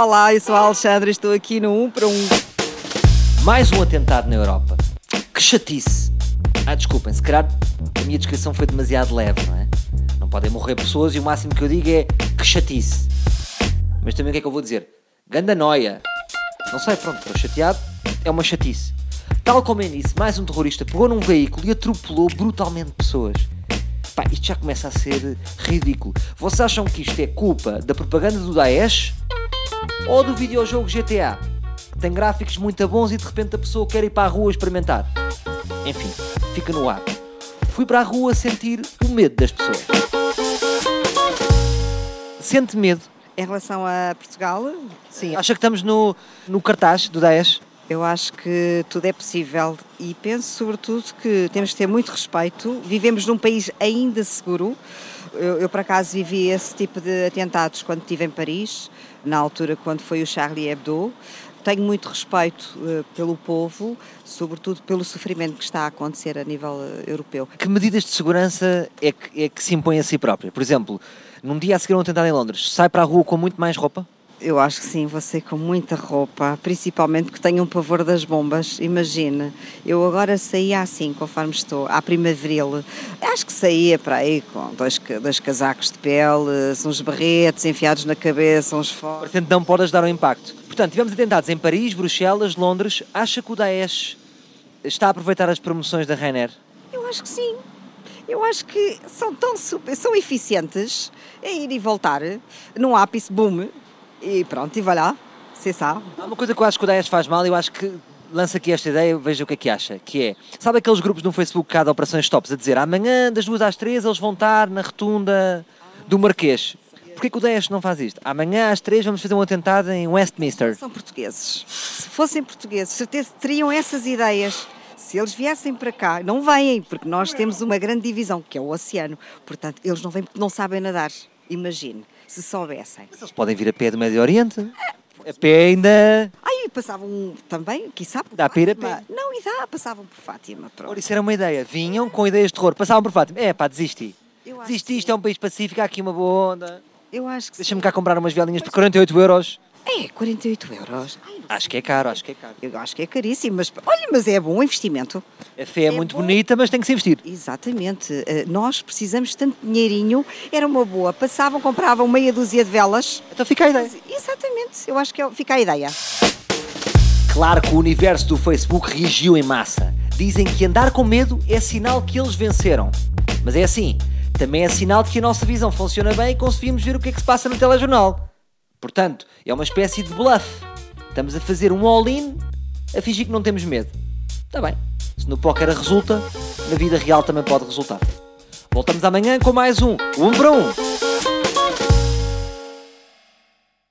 Olá, eu sou a Alexandra, estou aqui no 1 para 1. Mais um atentado na Europa. Que chatice! Ah, desculpem, se calhar a minha descrição foi demasiado leve, não é? Não podem morrer pessoas e o máximo que eu digo é que chatice. Mas também o que é que eu vou dizer? Ganda noia. Não sei, pronto, estou chateado, é uma chatice. Tal como eu disse, mais um terrorista pegou num veículo e atropelou brutalmente pessoas. Pá, isto já começa a ser ridículo. Vocês acham que isto é culpa da propaganda do Daesh ou do videojogo GTA? Que tem gráficos muito bons e de repente a pessoa quer ir para a rua experimentar. Enfim, fica no ar. Fui para a rua sentir o medo das pessoas. Sente medo? Em relação a Portugal, Sim. Acha que estamos no, no cartaz do Daesh? Eu acho que tudo é possível e penso, sobretudo, que temos que ter muito respeito. Vivemos num país ainda seguro. Eu, eu, por acaso, vivi esse tipo de atentados quando estive em Paris, na altura quando foi o Charlie Hebdo. Tenho muito respeito eh, pelo povo, sobretudo pelo sofrimento que está a acontecer a nível eh, europeu. Que medidas de segurança é que, é que se impõe a si própria? Por exemplo, num dia a seguir a um atentado em Londres, sai para a rua com muito mais roupa? Eu acho que sim, você com muita roupa, principalmente porque tenho um pavor das bombas. Imagine, eu agora saía assim, conforme estou, à primaveril. Acho que saía para aí com dois, dois casacos de pele, uns barretes enfiados na cabeça, uns fones. Portanto, não pode ajudar ao impacto. Portanto, tivemos atentados em Paris, Bruxelas, Londres. Acha que o Daesh está a aproveitar as promoções da Ryanair? Eu acho que sim. Eu acho que são tão super, são eficientes em ir e voltar num ápice, boom, e pronto, e vai lá, você sabe. Há uma coisa que eu acho que o Daesh faz mal, eu acho que lança aqui esta ideia, veja o que é que acha, que é, sabe aqueles grupos no Facebook que há de operações stops a dizer amanhã das duas às três eles vão estar na rotunda do Marquês. Porquê que o Daesh não faz isto? Amanhã às três vamos fazer um atentado em Westminster. São portugueses. Se fossem portugueses, certeza teriam essas ideias. Se eles viessem para cá, não vêm, porque nós temos uma grande divisão, que é o oceano. Portanto, eles não vêm porque não sabem nadar. Imagine, se soubessem. Eles podem vir a pé do Médio Oriente. A pé ainda... Aí passavam também, quiçá, por Dá para ir a Fátima. pé? Não, e dá, passavam por Fátima. Pronto. Ora, isso era uma ideia. Vinham com ideias de terror, passavam por Fátima. É pá, desisti. Desisti, isto é um país pacífico, há aqui uma boa onda. Eu acho que Deixa-me cá comprar umas velinhas por 48 euros. É, 48 euros. Ai, Acho que é caro, acho que é caro. eu acho que é caríssimo, mas olha, mas é bom investimento. A fé é, É muito bom. bonita, mas tem que se investir. Exatamente. Eh, Nós precisamos de tanto dinheirinho, era uma boa. Passavam, compravam meia dúzia de velas. Então fica a ideia. Exatamente, eu acho que é- fica a ideia. Claro que o universo do Facebook reagiu em massa. Dizem que andar com medo é sinal que eles venceram. Mas é assim, também é sinal de que a nossa visão funciona bem e conseguimos ver o que é que se passa no telejornal. Portanto, é uma espécie de bluff. Estamos a fazer um all-in a fingir que não temos medo. Está bem. Se no póquer resulta, na vida real também pode resultar. Voltamos amanhã com mais um Um para Um.